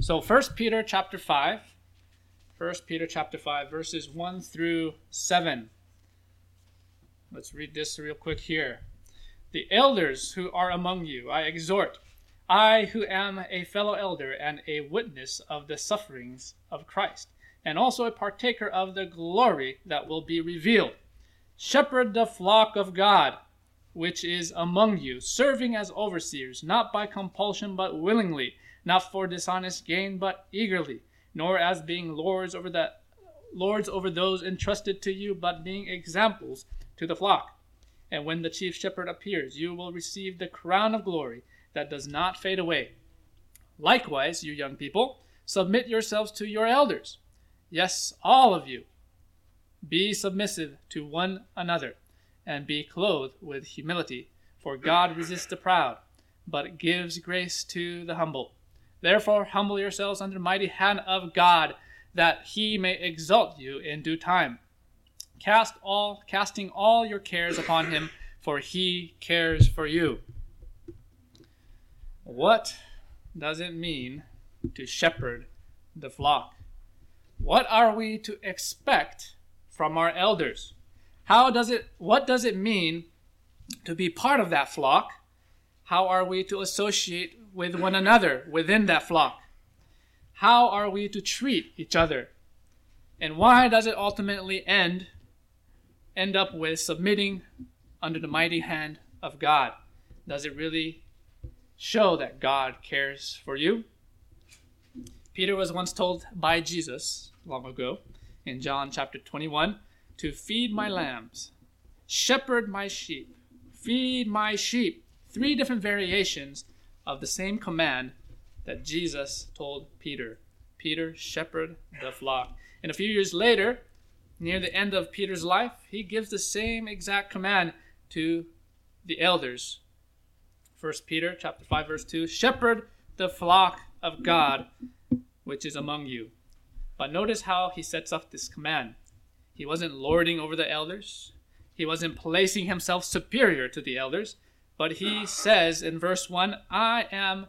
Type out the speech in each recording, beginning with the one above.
So 1 Peter chapter 5, 1 Peter chapter 5, verses 1 through 7. Let's read this real quick here. The elders who are among you, I exhort, I who am a fellow elder and a witness of the sufferings of Christ, and also a partaker of the glory that will be revealed. Shepherd the flock of God, which is among you, serving as overseers, not by compulsion, but willingly, not for dishonest gain, but eagerly, nor as being lords over the lords over those entrusted to you, but being examples to the flock. And when the chief shepherd appears, you will receive the crown of glory that does not fade away. Likewise, you young people, submit yourselves to your elders. Yes, all of you. Be submissive to one another, and be clothed with humility. For God resists the proud, but gives grace to the humble. Therefore, humble yourselves under the mighty hand of God, that he may exalt you in due time. Cast all, casting all your cares upon him, for he cares for you. What does it mean to shepherd the flock? What are we to expect from our elders? How does it what does it mean to be part of that flock? How are we to associate with one another within that flock? How are we to treat each other? And why does it ultimately end end up with submitting under the mighty hand of God? Does it really show that God cares for you? Peter was once told by Jesus long ago in John chapter 21 to feed my lambs, shepherd my sheep, feed my sheep. Three different variations of the same command that Jesus told Peter. Peter, shepherd the flock. And a few years later, near the end of Peter's life, he gives the same exact command to the elders. 1 Peter chapter 5 verse 2, shepherd the flock of God which is among you. But notice how he sets up this command. He wasn't lording over the elders. He wasn't placing himself superior to the elders, but he says in verse 1, I am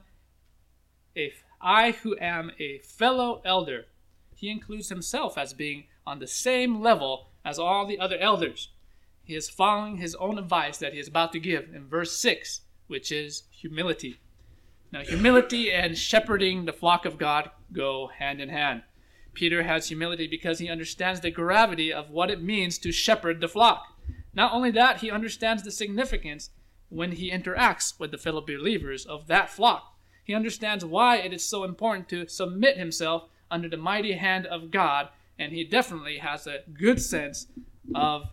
a I who am a fellow elder. He includes himself as being on the same level as all the other elders. He is following his own advice that he is about to give in verse 6, which is humility. Now, humility and shepherding the flock of God go hand in hand. Peter has humility because he understands the gravity of what it means to shepherd the flock. Not only that, he understands the significance when he interacts with the fellow believers of that flock. He understands why it is so important to submit himself under the mighty hand of God, and he definitely has a good sense of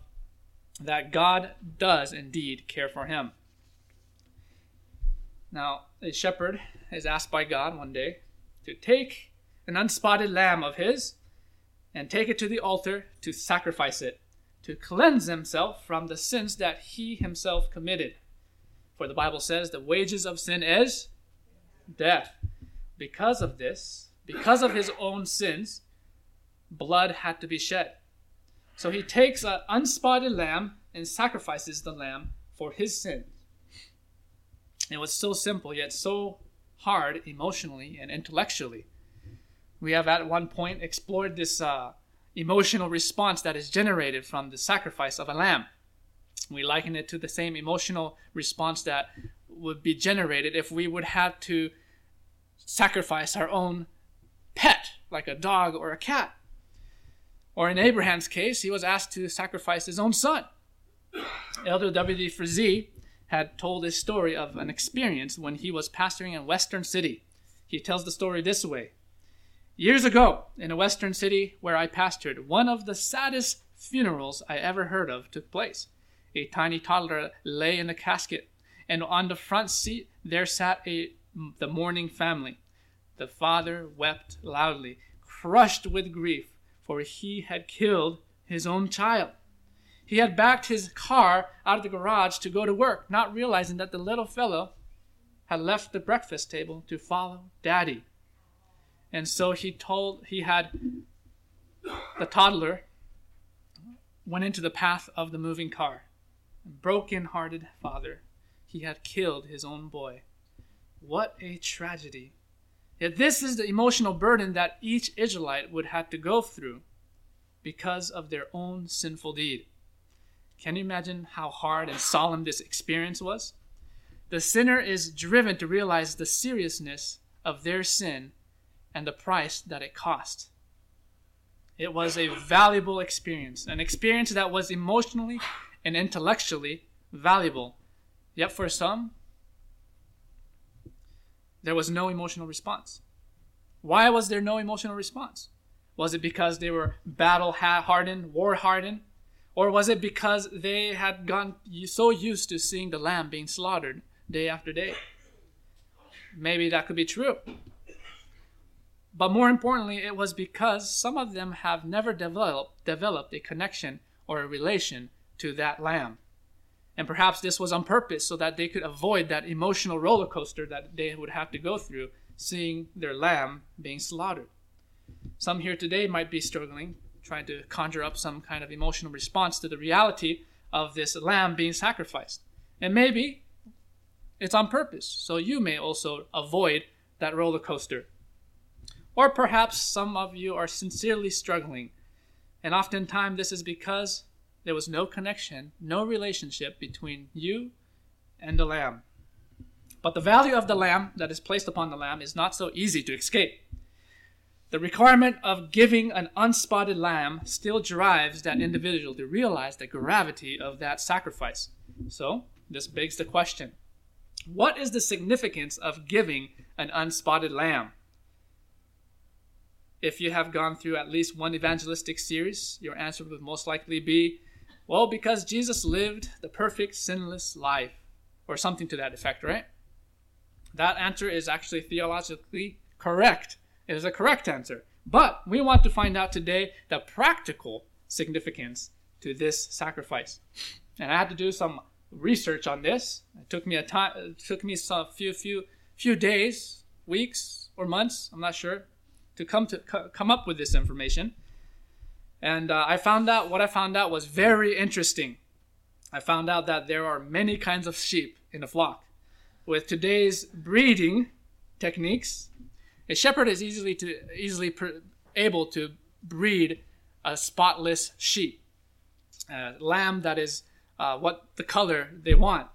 that God does indeed care for him. Now, a shepherd is asked by God one day to take an unspotted lamb of his and take it to the altar to sacrifice it, to cleanse himself from the sins that he himself committed. For the Bible says the wages of sin is death. Because of this, because of his own sins, blood had to be shed. So he takes an unspotted lamb and sacrifices the lamb for his sins. It was so simple, yet so hard emotionally and intellectually. We have at one point explored this uh, emotional response that is generated from the sacrifice of a lamb. We liken it to the same emotional response that would be generated if we would have to sacrifice our own pet, like a dog or a cat. Or in Abraham's case, he was asked to sacrifice his own son. Elder W.D. Frazee had told a story of an experience when he was pastoring in Western City. He tells the story this way Years ago, in a Western city where I pastored, one of the saddest funerals I ever heard of took place. A tiny toddler lay in a casket, and on the front seat there sat a, the mourning family. The father wept loudly, crushed with grief, for he had killed his own child. He had backed his car out of the garage to go to work, not realizing that the little fellow had left the breakfast table to follow daddy. And so he told, he had the toddler went into the path of the moving car. Broken hearted father, he had killed his own boy. What a tragedy. Yet this is the emotional burden that each Israelite would have to go through because of their own sinful deed. Can you imagine how hard and solemn this experience was? The sinner is driven to realize the seriousness of their sin and the price that it cost. It was a valuable experience, an experience that was emotionally and intellectually valuable. Yet for some, there was no emotional response. Why was there no emotional response? Was it because they were battle hardened, war hardened? Or was it because they had gotten so used to seeing the lamb being slaughtered day after day? Maybe that could be true. But more importantly, it was because some of them have never developed, developed a connection or a relation to that lamb. And perhaps this was on purpose so that they could avoid that emotional roller coaster that they would have to go through seeing their lamb being slaughtered. Some here today might be struggling, trying to conjure up some kind of emotional response to the reality of this lamb being sacrificed. And maybe it's on purpose, so you may also avoid that roller coaster. Or perhaps some of you are sincerely struggling, and oftentimes this is because there was no connection, no relationship between you and the lamb. But the value of the lamb that is placed upon the lamb is not so easy to escape. The requirement of giving an unspotted lamb still drives that individual to realize the gravity of that sacrifice. So, this begs the question what is the significance of giving an unspotted lamb? If you have gone through at least one evangelistic series, your answer would most likely be well, because Jesus lived the perfect, sinless life, or something to that effect, right? That answer is actually theologically correct. It is a correct answer. But we want to find out today the practical significance to this sacrifice. And I had to do some research on this. It took me a time it took me some few few few days, weeks, or months, I'm not sure, to come to come up with this information. And uh, I found out what I found out was very interesting. I found out that there are many kinds of sheep in a flock. With today's breeding techniques, a shepherd is easily to easily able to breed a spotless sheep, a lamb that is uh, what the color they want.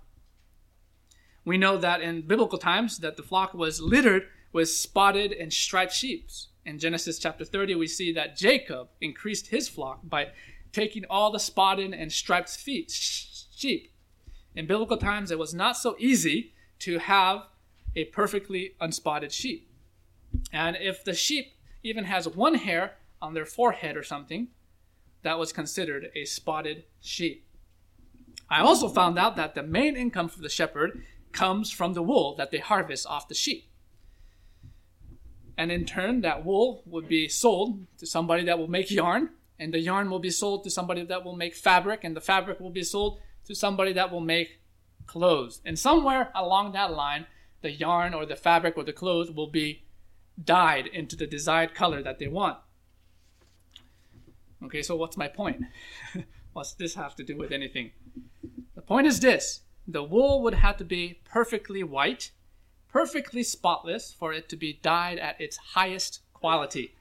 We know that in biblical times that the flock was littered with spotted and striped sheep in Genesis chapter 30, we see that Jacob increased his flock by taking all the spotted and striped feet, sheep. In biblical times, it was not so easy to have a perfectly unspotted sheep. And if the sheep even has one hair on their forehead or something, that was considered a spotted sheep. I also found out that the main income for the shepherd comes from the wool that they harvest off the sheep. And in turn, that wool would be sold to somebody that will make yarn, and the yarn will be sold to somebody that will make fabric, and the fabric will be sold to somebody that will make clothes. And somewhere along that line, the yarn or the fabric or the clothes will be dyed into the desired color that they want. Okay, so what's my point? What's this have to do with anything? The point is this the wool would have to be perfectly white perfectly spotless for it to be dyed at its highest quality.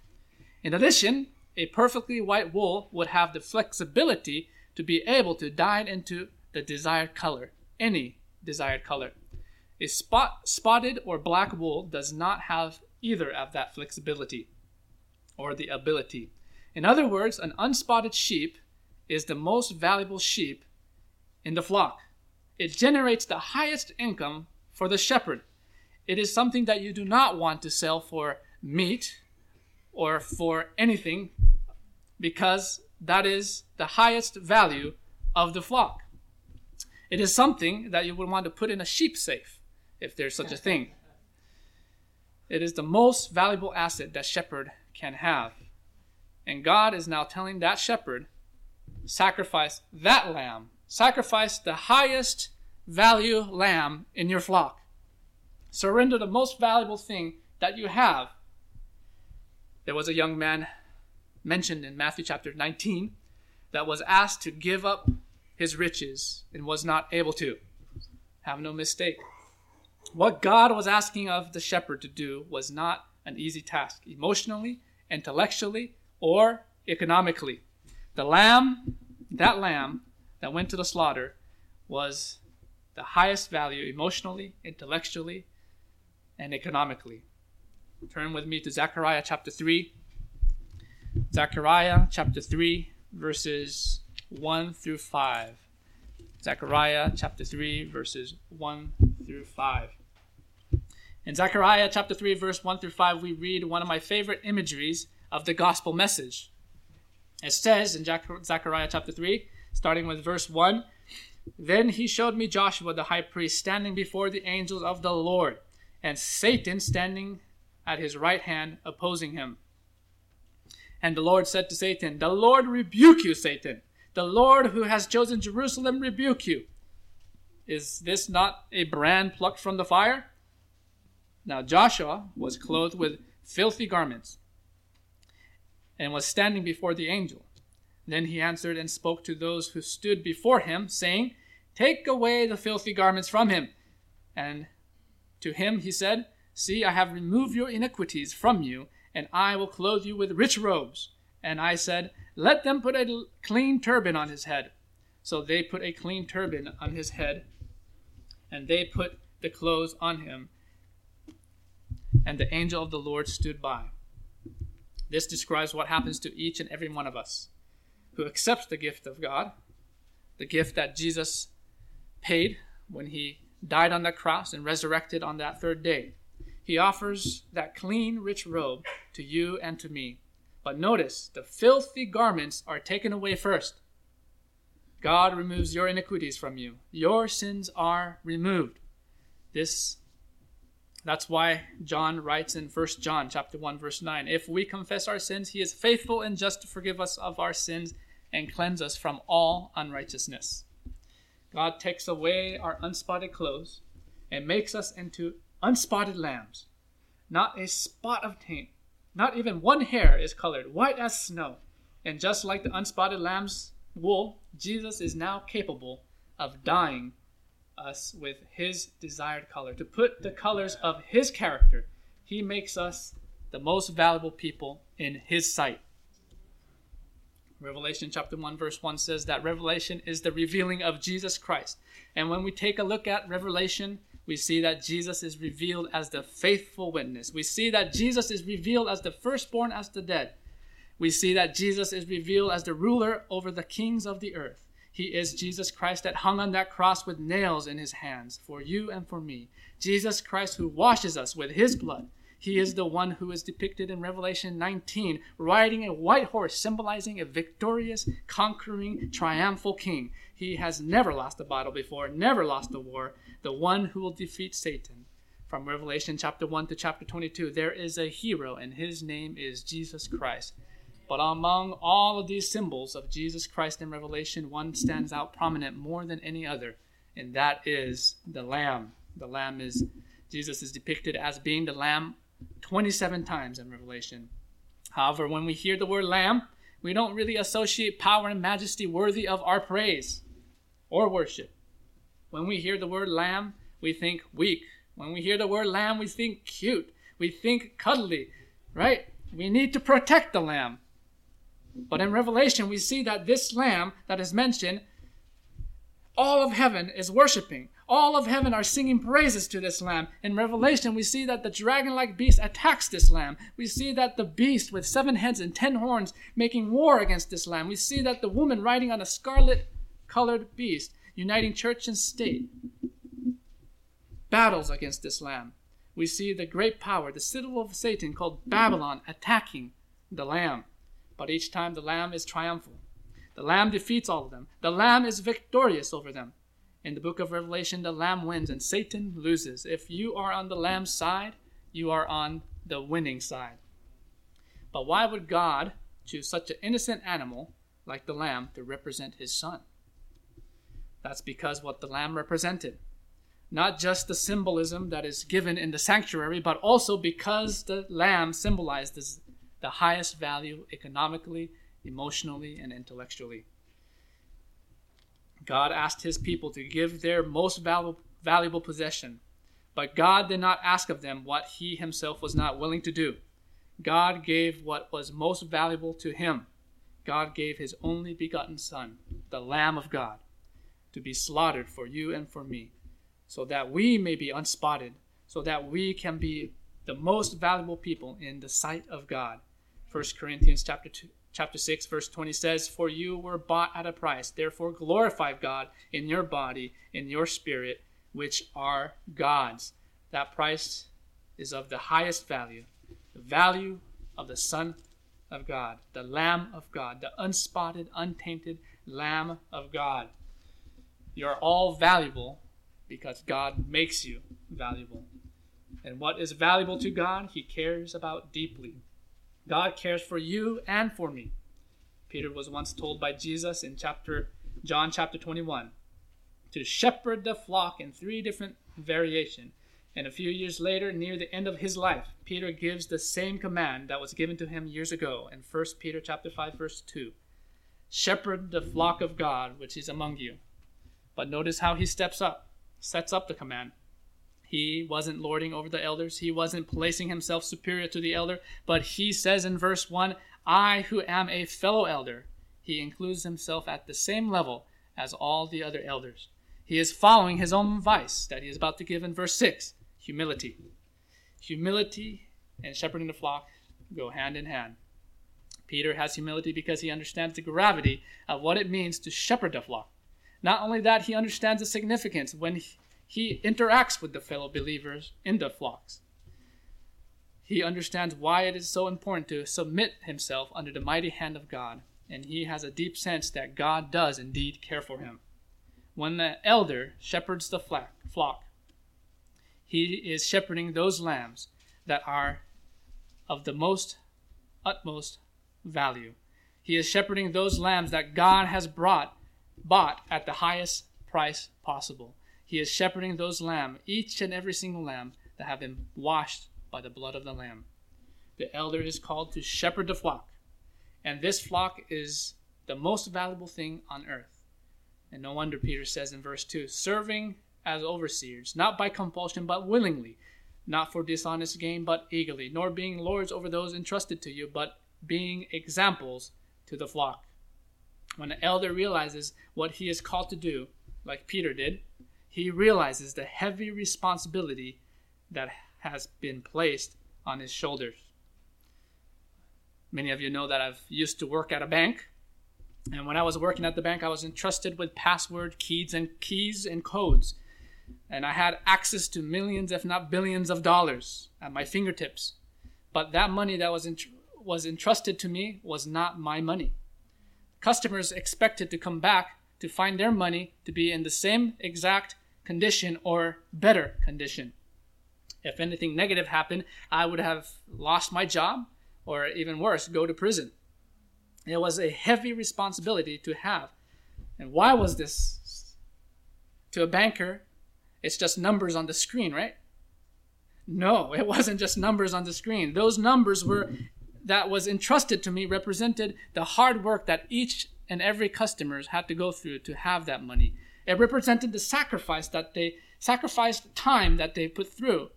In addition, a perfectly white wool would have the flexibility to be able to dye into the desired color, any desired color. A spot, spotted or black wool does not have either of that flexibility or the ability. In other words, an unspotted sheep is the most valuable sheep in the flock. It generates the highest income for the shepherd it is something that you do not want to sell for meat or for anything because that is the highest value of the flock. It is something that you would want to put in a sheep safe if there's such a thing. It is the most valuable asset that shepherd can have. And God is now telling that shepherd, sacrifice that lamb, sacrifice the highest value lamb in your flock. Surrender the most valuable thing that you have. There was a young man mentioned in Matthew chapter 19 that was asked to give up his riches and was not able to. Have no mistake. What God was asking of the shepherd to do was not an easy task, emotionally, intellectually, or economically. The lamb, that lamb that went to the slaughter, was the highest value emotionally, intellectually, and economically. Turn with me to Zechariah chapter 3. Zechariah chapter 3, verses 1 through 5. Zechariah chapter 3, verses 1 through 5. In Zechariah chapter 3, verse 1 through 5, we read one of my favorite imageries of the gospel message. It says in Zechariah chapter 3, starting with verse 1 Then he showed me Joshua the high priest standing before the angels of the Lord, and Satan standing at his right hand opposing him. And the Lord said to Satan, The Lord rebuke you, Satan. The Lord who has chosen Jerusalem rebuke you. Is this not a brand plucked from the fire? Now Joshua was clothed with filthy garments and was standing before the angel. Then he answered and spoke to those who stood before him, saying, Take away the filthy garments from him. And to him he said, See, I have removed your iniquities from you, and I will clothe you with rich robes. And I said, Let them put a clean turban on his head. So they put a clean turban on his head, and they put the clothes on him. And the angel of the Lord stood by. This describes what happens to each and every one of us who accepts the gift of God, the gift that Jesus paid when he died on the cross and resurrected on that third day. He offers that clean, rich robe to you and to me. But notice, the filthy garments are taken away first. God removes your iniquities from you. Your sins are removed. This that's why John writes in 1 John chapter 1 verse 9, if we confess our sins, he is faithful and just to forgive us of our sins and cleanse us from all unrighteousness. God takes away our unspotted clothes and makes us into unspotted lambs. Not a spot of taint, not even one hair is colored white as snow. And just like the unspotted lamb's wool, Jesus is now capable of dyeing us with his desired color, to put the colors of his character. He makes us the most valuable people in his sight. Revelation chapter 1 verse 1 says that revelation is the revealing of Jesus Christ. And when we take a look at revelation, we see that Jesus is revealed as the faithful witness. We see that Jesus is revealed as the firstborn as the dead. We see that Jesus is revealed as the ruler over the kings of the earth. He is Jesus Christ that hung on that cross with nails in his hands for you and for me. Jesus Christ who washes us with his blood. He is the one who is depicted in Revelation 19, riding a white horse, symbolizing a victorious, conquering, triumphal king. He has never lost a battle before, never lost a war, the one who will defeat Satan. From Revelation chapter 1 to chapter 22, there is a hero, and his name is Jesus Christ. But among all of these symbols of Jesus Christ in Revelation, one stands out prominent more than any other, and that is the Lamb. The Lamb is, Jesus is depicted as being the Lamb 27 times in Revelation. However, when we hear the word Lamb, we don't really associate power and majesty worthy of our praise or worship. When we hear the word Lamb, we think weak. When we hear the word Lamb, we think cute. We think cuddly, right? We need to protect the Lamb. But in Revelation, we see that this lamb that is mentioned, all of heaven is worshiping. All of heaven are singing praises to this lamb. In Revelation, we see that the dragon like beast attacks this lamb. We see that the beast with seven heads and ten horns making war against this lamb. We see that the woman riding on a scarlet colored beast, uniting church and state, battles against this lamb. We see the great power, the citadel of Satan called Babylon, attacking the lamb but each time the Lamb is triumphal. The Lamb defeats all of them. The Lamb is victorious over them. In the book of Revelation, the Lamb wins and Satan loses. If you are on the Lamb's side, you are on the winning side. But why would God choose such an innocent animal like the Lamb to represent his Son? That's because what the Lamb represented. Not just the symbolism that is given in the sanctuary, but also because the Lamb symbolized the highest value economically, emotionally, and intellectually. God asked his people to give their most valuable, valuable possession, But God did not ask of them what he himself was not willing to do. God gave what was most valuable to him. God gave his only begotten Son, the Lamb of God, to be slaughtered for you and for me, so that we may be unspotted, so that we can be the most valuable people in the sight of God. 1 Corinthians chapter 2, chapter 6 verse 20 says, "For you were bought at a price; therefore glorify God in your body, in your spirit, which are God's." That price is of the highest value, the value of the Son of God, the Lamb of God, the unspotted, untainted Lamb of God. You are all valuable because God makes you valuable. And what is valuable to God, He cares about deeply. God cares for you and for me. Peter was once told by Jesus in chapter John chapter 21 to shepherd the flock in three different variation. And a few years later, near the end of his life, Peter gives the same command that was given to him years ago in 1 Peter chapter 5 verse 2. Shepherd the flock of God which is among you. But notice how he steps up, sets up the command. He wasn't lording over the elders. He wasn't placing himself superior to the elder, but he says in verse 1, I who am a fellow elder. He includes himself at the same level as all the other elders. He is following his own advice that he is about to give in verse 6 humility. Humility and shepherding the flock go hand in hand. Peter has humility because he understands the gravity of what it means to shepherd the flock. Not only that, he understands the significance when he interacts with the fellow believers in the flocks. He understands why it is so important to submit himself under the mighty hand of God, and he has a deep sense that God does indeed care for him. When the elder shepherds the flock, he is shepherding those lambs that are of the most utmost value. He is shepherding those lambs that God has brought bought at the highest price possible. He is shepherding those lambs, each and every single lamb that have been washed by the blood of the lamb. The elder is called to shepherd the flock, and this flock is the most valuable thing on earth. And no wonder Peter says in verse 2 serving as overseers, not by compulsion, but willingly, not for dishonest gain, but eagerly, nor being lords over those entrusted to you, but being examples to the flock. When an elder realizes what he is called to do, like Peter did, he realizes the heavy responsibility that has been placed on his shoulders. Many of you know that I've used to work at a bank. And when I was working at the bank, I was entrusted with password keys and keys and codes and I had access to millions, if not billions, of dollars at my fingertips. But that money that was was entrusted to me was not my money. Customers expected to come back to find their money to be in the same exact condition or better condition. If anything negative happened, I would have lost my job or even worse, go to prison. It was a heavy responsibility to have. And why was this? To a banker, it's just numbers on the screen, right? No, it wasn't just numbers on the screen. Those numbers were that was entrusted to me represented the hard work that each and every customers had to go through to have that money. It represented the sacrifice that they sacrificed time that they put through.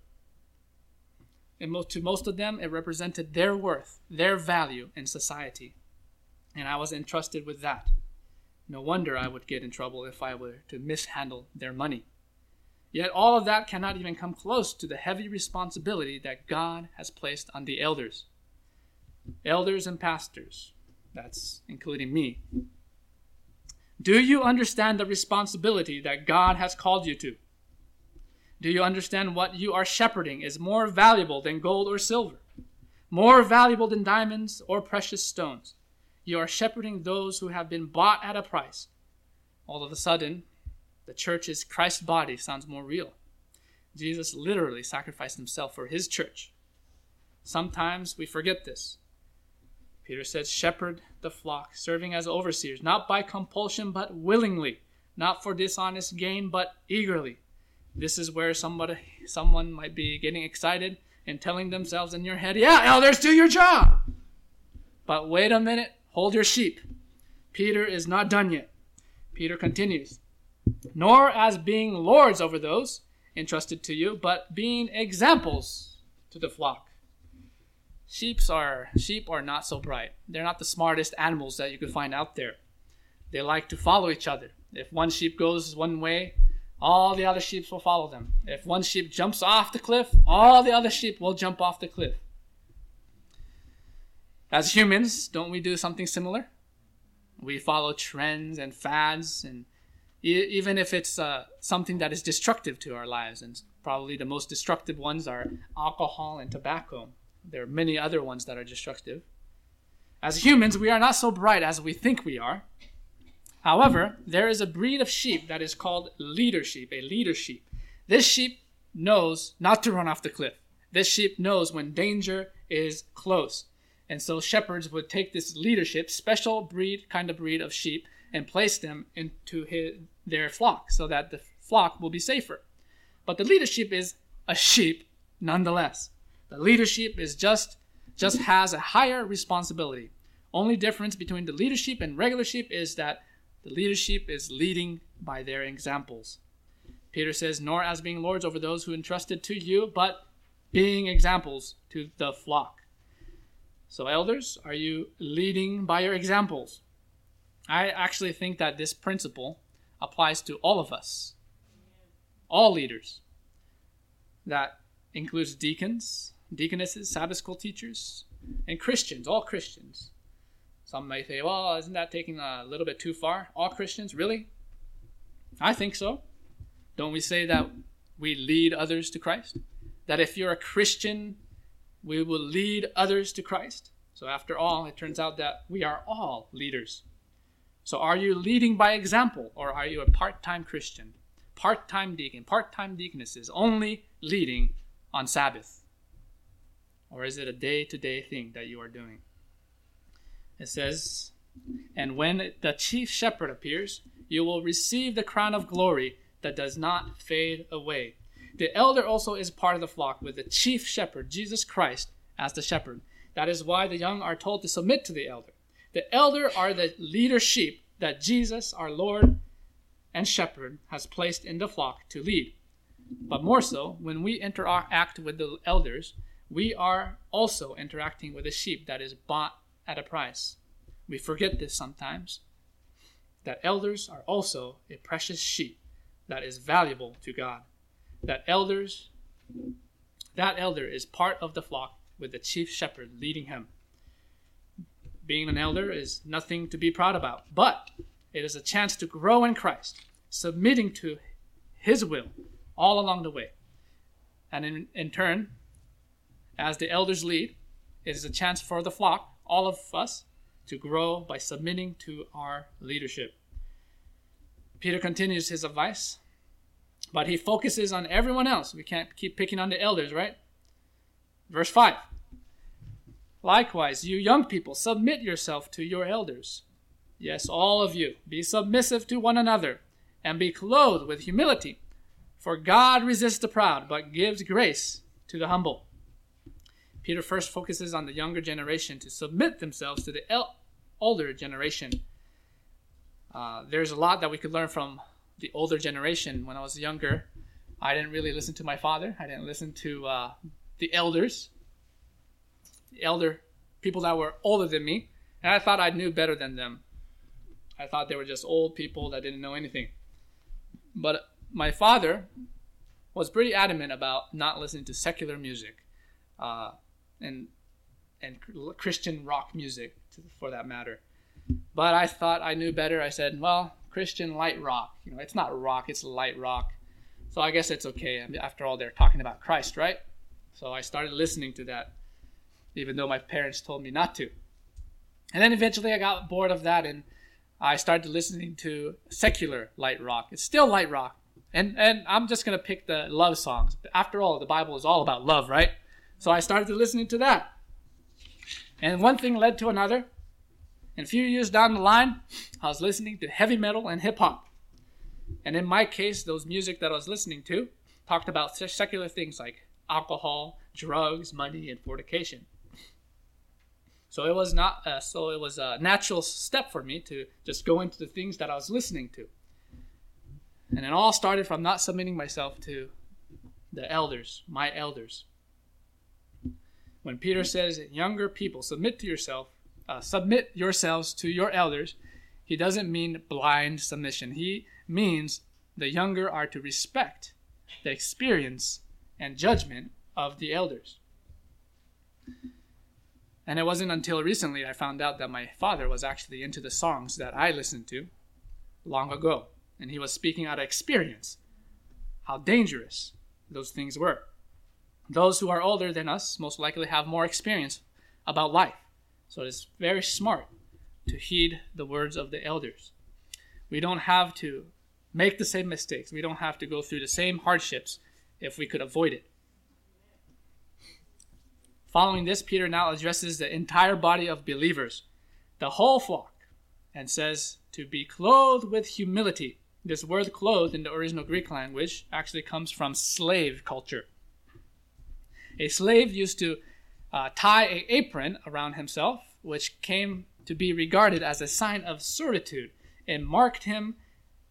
And most, to most of them, it represented their worth, their value in society. And I was entrusted with that. No wonder I would get in trouble if I were to mishandle their money. Yet all of that cannot even come close to the heavy responsibility that God has placed on the elders. Elders and pastors, that's including me. Do you understand the responsibility that God has called you to? Do you understand what you are shepherding is more valuable than gold or silver, more valuable than diamonds or precious stones? You are shepherding those who have been bought at a price. All of a sudden, the church is Christ's body sounds more real. Jesus literally sacrificed himself for his church. Sometimes we forget this. Peter says, Shepherd the flock, serving as overseers, not by compulsion, but willingly, not for dishonest gain, but eagerly. This is where somebody, someone might be getting excited and telling themselves in your head, Yeah, elders, do your job. But wait a minute, hold your sheep. Peter is not done yet. Peter continues nor as being lords over those entrusted to you, but being examples to the flock. Sheeps are sheep are not so bright. They're not the smartest animals that you could find out there. They like to follow each other. If one sheep goes one way, all the other sheep will follow them. If one sheep jumps off the cliff, all the other sheep will jump off the cliff. As humans, don't we do something similar? We follow trends and fads, and even if it's uh, something that is destructive to our lives, and probably the most destructive ones are alcohol and tobacco. There are many other ones that are destructive. As humans, we are not so bright as we think we are. However, there is a breed of sheep that is called leader sheep, a leader sheep. This sheep knows not to run off the cliff. This sheep knows when danger is close. And so shepherds would take this leader sheep, special breed, kind of breed of sheep, and place them into his, their flock so that the flock will be safer. But the leader sheep is a sheep nonetheless. The leader sheep is just just has a higher responsibility. Only difference between the leader sheep and regular sheep is that the leader sheep is leading by their examples. Peter says, nor as being lords over those who entrusted to you, but being examples to the flock. So, elders, are you leading by your examples? I actually think that this principle applies to all of us, all leaders. That includes deacons, deaconesses, Sabbath school teachers, and Christians, all Christians. Some may say, well, isn't that taking a little bit too far? All Christians, really? I think so. Don't we say that we lead others to Christ? That if you're a Christian we will lead others to Christ. So, after all, it turns out that we are all leaders. So, are you leading by example, or are you a part time Christian, part time deacon, part time deaconesses, only leading on Sabbath? Or is it a day to day thing that you are doing? It says, And when the chief shepherd appears, you will receive the crown of glory that does not fade away. The elder also is part of the flock with the chief shepherd, Jesus Christ, as the shepherd. That is why the young are told to submit to the elder. The elder are the leader sheep that Jesus, our Lord and shepherd, has placed in the flock to lead. But more so, when we interact with the elders, we are also interacting with a sheep that is bought at a price. We forget this sometimes that elders are also a precious sheep that is valuable to God that elders that elder is part of the flock with the chief shepherd leading him. Being an elder is nothing to be proud about, but it is a chance to grow in Christ, submitting to his will all along the way. And in, in turn, as the elders lead, it is a chance for the flock, all of us, to grow by submitting to our leadership. Peter continues his advice but he focuses on everyone else. We can't keep picking on the elders, right? Verse 5 Likewise, you young people, submit yourself to your elders. Yes, all of you, be submissive to one another, and be clothed with humility. For God resists the proud, but gives grace to the humble. Peter first focuses on the younger generation to submit themselves to the el- older generation. Uh, there's a lot that we could learn from the older generation. When I was younger, I didn't really listen to my father. I didn't listen to uh, the elders, the elder people that were older than me, and I thought I knew better than them. I thought they were just old people that didn't know anything. But my father was pretty adamant about not listening to secular music, uh, and and Christian rock music, for that matter. But I thought I knew better. I said, well, Christian light rock. You know, it's not rock, it's light rock. So I guess it's okay. After all, they're talking about Christ, right? So I started listening to that, even though my parents told me not to. And then eventually I got bored of that and I started listening to secular light rock. It's still light rock. And, and I'm just to pick the love songs. After all, the Bible is all about love, right? So I started listening to that. And one thing led to another. And a few years down the line, I was listening to heavy metal and hip hop. And in my case, those music that I was listening to talked about secular things like alcohol, drugs, money, and fornication. So it was not. Uh, so it was a natural step for me to just go into the things that I was listening to. And it all started from not submitting myself to the elders, my elders. When Peter says, younger people, submit to yourself, uh, submit yourselves to your elders, he doesn't mean blind submission. He means the younger are to respect the experience and judgment of the elders. And it wasn't until recently I found out that my father was actually into the songs that I listened to long ago. And he was speaking out of experience how dangerous those things were. Those who are older than us most likely have more experience about life. So it's very smart to heed the words of the elders. We don't have to make the same mistakes. We don't have to go through the same hardships if we could avoid it. Following this, Peter now addresses the entire body of believers, the whole flock, and says to be clothed with humility. This word clothed in the original Greek language actually comes from slave culture. A slave used to uh, tie an apron around himself, which came to be regarded as a sign of servitude and marked him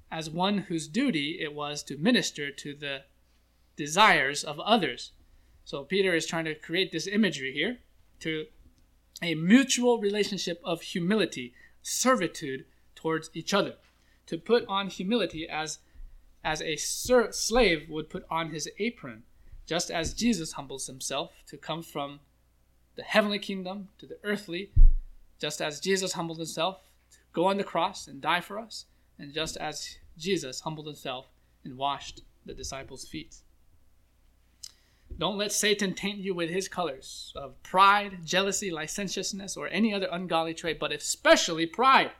as one whose duty it was to minister to the desires of others. So Peter is trying to create this imagery here to a mutual relationship of humility, servitude towards each other. To put on humility as as a ser- slave would put on his apron, just as Jesus humbles himself to come from the heavenly kingdom to the earthly, just as Jesus humbled himself to go on the cross and die for us, and just as Jesus humbled himself and washed the disciples' feet. Don't let Satan taint you with his colors of pride, jealousy, licentiousness, or any other ungodly trait, but especially pride.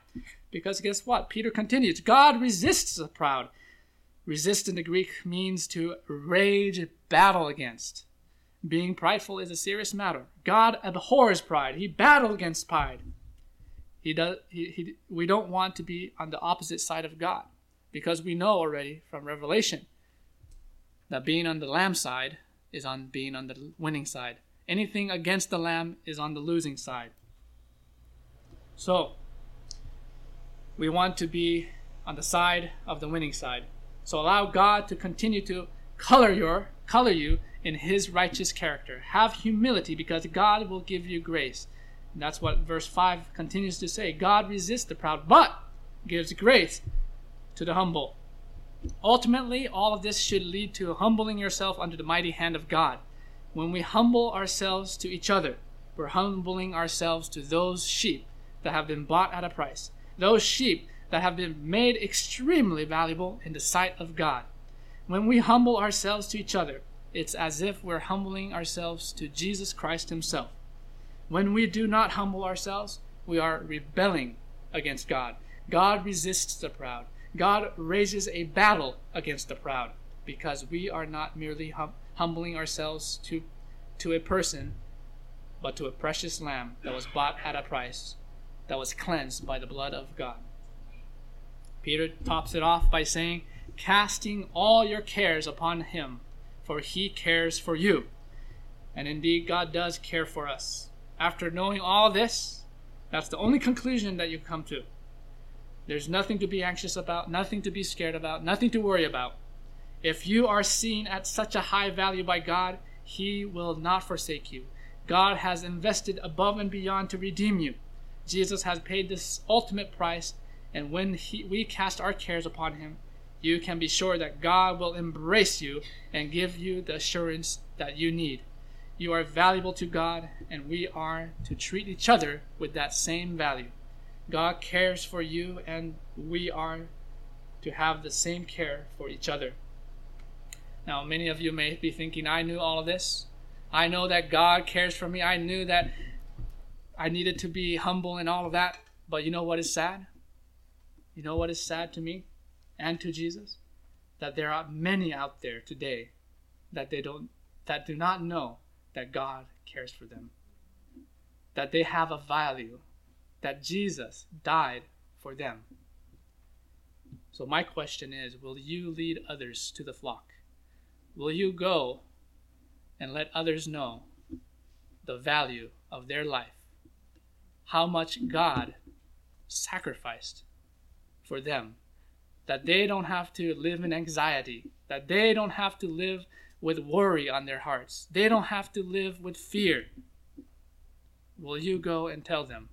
Because guess what? Peter continues God resists the proud. Resist in the Greek means to rage battle against. Being prideful is a serious matter. God abhors pride. He battles against pride. He does. He, he, we don't want to be on the opposite side of God, because we know already from Revelation that being on the Lamb side is on being on the winning side. Anything against the Lamb is on the losing side. So, we want to be on the side of the winning side. So allow God to continue to color your color you in his righteous character. Have humility because God will give you grace. And that's what verse 5 continues to say. God resists the proud, but gives grace to the humble. Ultimately, all of this should lead to humbling yourself under the mighty hand of God. When we humble ourselves to each other, we're humbling ourselves to those sheep that have been bought at a price, those sheep that have been made extremely valuable in the sight of God. When we humble ourselves to each other, it's as if we're humbling ourselves to Jesus Christ Himself. When we do not humble ourselves, we are rebelling against God. God resists the proud. God raises a battle against the proud because we are not merely hum- humbling ourselves to, to a person, but to a precious lamb that was bought at a price, that was cleansed by the blood of God. Peter tops it off by saying, Casting all your cares upon him, for he cares for you. And indeed, God does care for us. After knowing all this, that's the only conclusion that you come to. There's nothing to be anxious about, nothing to be scared about, nothing to worry about. If you are seen at such a high value by God, He will not forsake you. God has invested above and beyond to redeem you. Jesus has paid this ultimate price, and when he, we cast our cares upon Him, you can be sure that God will embrace you and give you the assurance that you need. You are valuable to God, and we are to treat each other with that same value. God cares for you, and we are to have the same care for each other. Now, many of you may be thinking, I knew all of this. I know that God cares for me. I knew that I needed to be humble and all of that. But you know what is sad? You know what is sad to me and to Jesus? That there are many out there today that they don't that do not know that God cares for them. That they have a value that Jesus died for them. So, my question is Will you lead others to the flock? Will you go and let others know the value of their life? How much God sacrificed for them? That they don't have to live in anxiety, that they don't have to live with worry on their hearts. They don't have to live with fear. Will you go and tell them?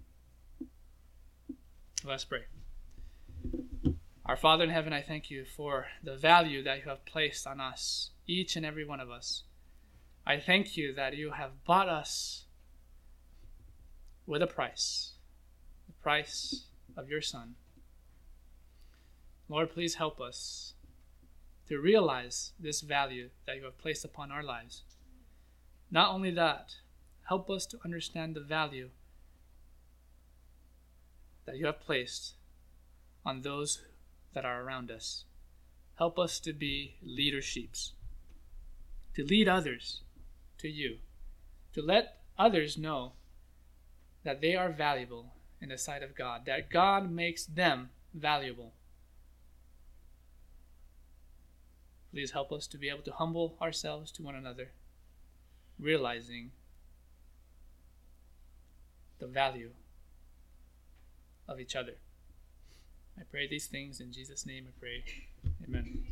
Let's pray. Our Father in heaven, I thank you for the value that you have placed on us, each and every one of us. I thank you that you have bought us with a price, the price of your Son. Lord, please help us to realize this value that you have placed upon our lives. Not only that, help us to understand the value that you have placed on those that are around us. Help us to be leader sheeps, to lead others to you, to let others know that they are valuable in the sight of God, that God makes them valuable. Please help us to be able to humble ourselves to one another, realizing the value of each other. I pray these things in Jesus' name. I pray. Amen.